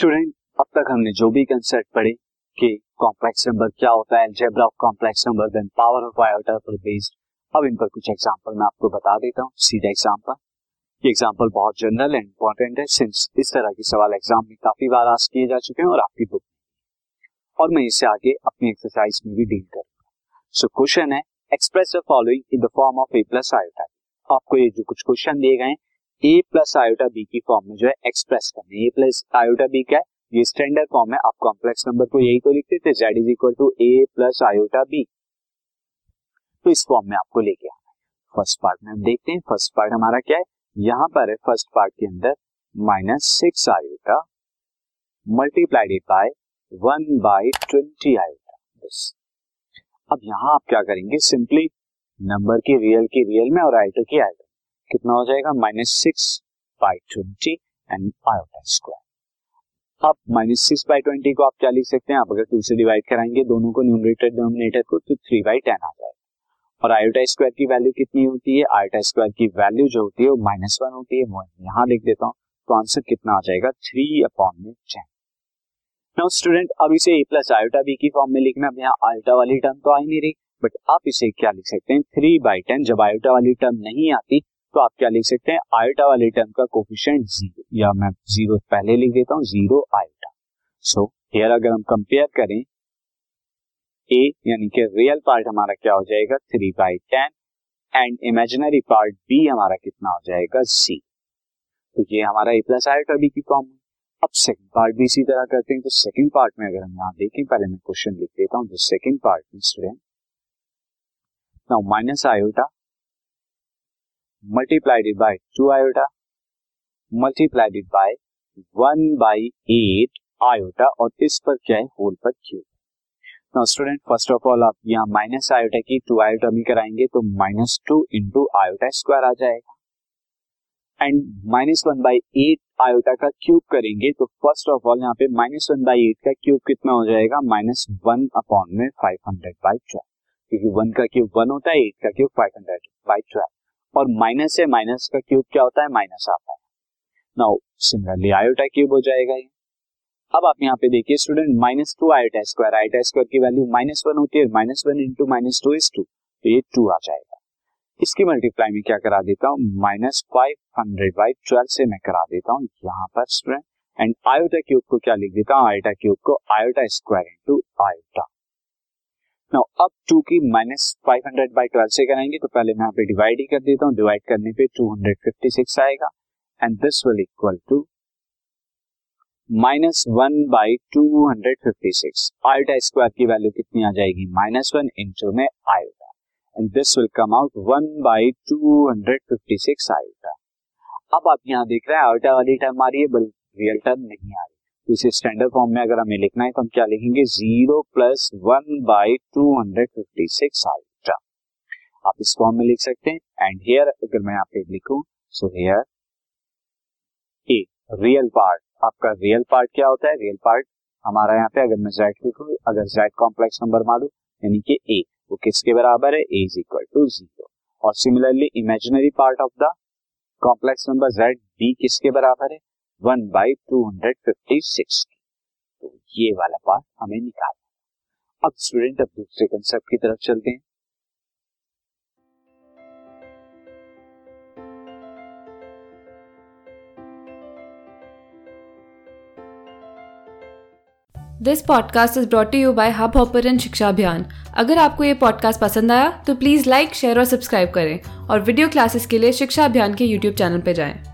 Student, अब तक हमने जो भी कंसेप्ट पढ़े कि कॉम्प्लेक्स नंबर क्या होता है algebra of complex number then power of iota पर बेस्ड अब इन पर कुछ एग्जांपल मैं आपको बता देता हूँ, सीधा एग्जांपल ये एग्जांपल बहुत जनरल एंड इंपॉर्टेंट है सिंस इस तरह के सवाल एग्ज़ाम में काफ़ी बार आज किए जा चुके हैं और आपकी बुक और मैं इससे आगे अपनी एक्सरसाइज में भी डील करूँगा। सो क्वेश्चन है express the following in the form of a plus iota आपको ये जो कुछ क्वेश्चन दिए गए ए प्लस आयोटा बी की फॉर्म में जो है एक्सप्रेस करना ए प्लस आयोटा बी क्या है? ये स्टैंडर्ड फॉर्म है। आप कॉम्प्लेक्स नंबर को यही तो लिखते थे z is equal to a plus iota b तो इस फॉर्म में आपको लेके आना है। फ़र्स्ट पार्ट में हम देखते हैं। फ़र्स्ट पार्ट हमारा क्या है? यहाँ पर है फ़र्स्ट पार्ट के अंदर minus six iota multiplied by one by twenty iota अब यहाँ आप क्या करेंगे? सिंपली नंबर के रियल के रियल में और आयोटा की आयोटा कितना हो जाएगा? Minus six by twenty and iota square अब माइनस सिक्स बाई ट्वेंटी को आप क्या लिख सकते हैं? आप अगर टू से डिवाइड कराएँगे, दोनों को न्यूमरेटर डिनोमिनेटर को तो थ्री बाई टेन आ जाएगा। और आयोटा स्क्वायर की वैल्यू कितनी होती है? आयोटा स्क्वायर की वैल्यू जो होती है, वो माइनस वन होती है। वो यहाँ लिख देता हूँ तो आंसर कितना आ जाएगा? थ्री अपॉन में टेन नाउ स्टूडेंट अब इसे ए प्लस आयोटा बी की फॉर्म में लिखना। अब यहाँ आयोटा वाली टर्म तो आई नहीं रही बट आप इसे क्या लिख सकते हैं? थ्री बाई टेन जब आयोटा वाली टर्म नहीं आती तो आप क्या लिख सकते हैं? आयोटा वाले टर्म का कोफिशिएंट ज़ीरो, या मैं ज़ीरो पहले लिख देता हूँ, ज़ीरो आयोटा सो हियर अगर हम कंपेयर करें ए यानी कि रियल पार्ट हमारा क्या हो जाएगा? Three by ten and imaginary part b हमारा कितना हो जाएगा? सी तो ये हमारा ए प्लस आयोटा बी की फॉर्म अब सेकंड पार्ट भी इसी तरह करते हैं तो सेकंड पार्ट में अगर हम यहाँ देखें, पहले मैं क्वेश्चन लिख देता हूँ, जो सेकंड पार्ट में student now minus iota multiplied by two iota multiplied by one by eight iota और इस पर क्या है? होल पर cube now student first of all आप यहाँ माइनस आयोटा की टू आयोटा में कराएँगे तो minus two into iota square आ जाएगा. And minus one by eight iota का क्यूब करेंगे तो फ़र्स्ट ऑफ़ ऑल यहाँ पे माइनस वन बाई एट का क्यूब कितना हो जाएगा? माइनस वन अपॉन में फाइव हंड्रेड बाई ट्वेल्व क्योंकि वन का क्यूब वन होता है एट का cube five hundred by twelve और माइनस से माइनस का क्यूब क्या होता है? माइनस आता है। नाउ सिमिलरली आयोटा क्यूब हो जाएगा ये। अब आप यहाँ पे देखिए student minus two iota square iota square की वैल्यू माइनस वन होती है minus one into minus two is two तो ये टू आ जाएगा। इसकी मल्टीप्लाई में क्या करा देता हूँ? Minus five hundred by twelve से मैं करा देता हूँ यहाँ पर स्टूडेंट एंड आयोटा क्यूब को क्या लिख देता हूँ? आयोटा क्यूब को आयोटा स्क्वायर इंटू नाउ अब टू की minus five hundred by twelve से कराएँगे तो पहले मैं यहाँ पे डिवाइड ही कर देता हूँ। डिवाइड करने पे टू हंड्रेड फिफ्टी सिक्स आएगा। And this will equal to minus one by two hundred fifty six iota square की वैल्यू कितनी आ जाएगी? माइनस वन इंटू में iota and this will come out one by two hundred fifty six iota अब आप यहाँ देख रहे हैं आयोटा वाली टर्म आ रही है, बल्कि रियल टर्म नहीं आ रही। इसे स्टैंडर्ड फॉर्म में अगर हमें लिखना है तो हम क्या लिखेंगे? Zero plus one by two hundred fifty six iota आप इस फॉर्म में लिख सकते हैं। एंड हेयर अगर मैं यहाँ पे लिखूं so here a real part आपका रियल पार्ट क्या होता है? रियल पार्ट हमारा यहाँ पे, अगर मैं जेड लिखू, अगर जेड कॉम्प्लेक्स नंबर मारू, यानी कि ए वो किसके बराबर है? A is equal to zero और similarly imaginary part of the complex number z b किसके बराबर है? One by two hundred fifty six तो ये वाला पार्ट हमें निकालना अब स्टूडेंट अब दूसरे कंसेप्ट की तरफ़ चलते हैं। This podcast is brought you by Hubhopper शिक्षा अभियान अगर आपको ये पॉडकास्ट पसंद आया तो प्लीज़ लाइक शेयर और सब्सक्राइब करें। और वीडियो क्लासेस के लिए शिक्षा अभियान के यूट्यूब चैनल पर जाएँ।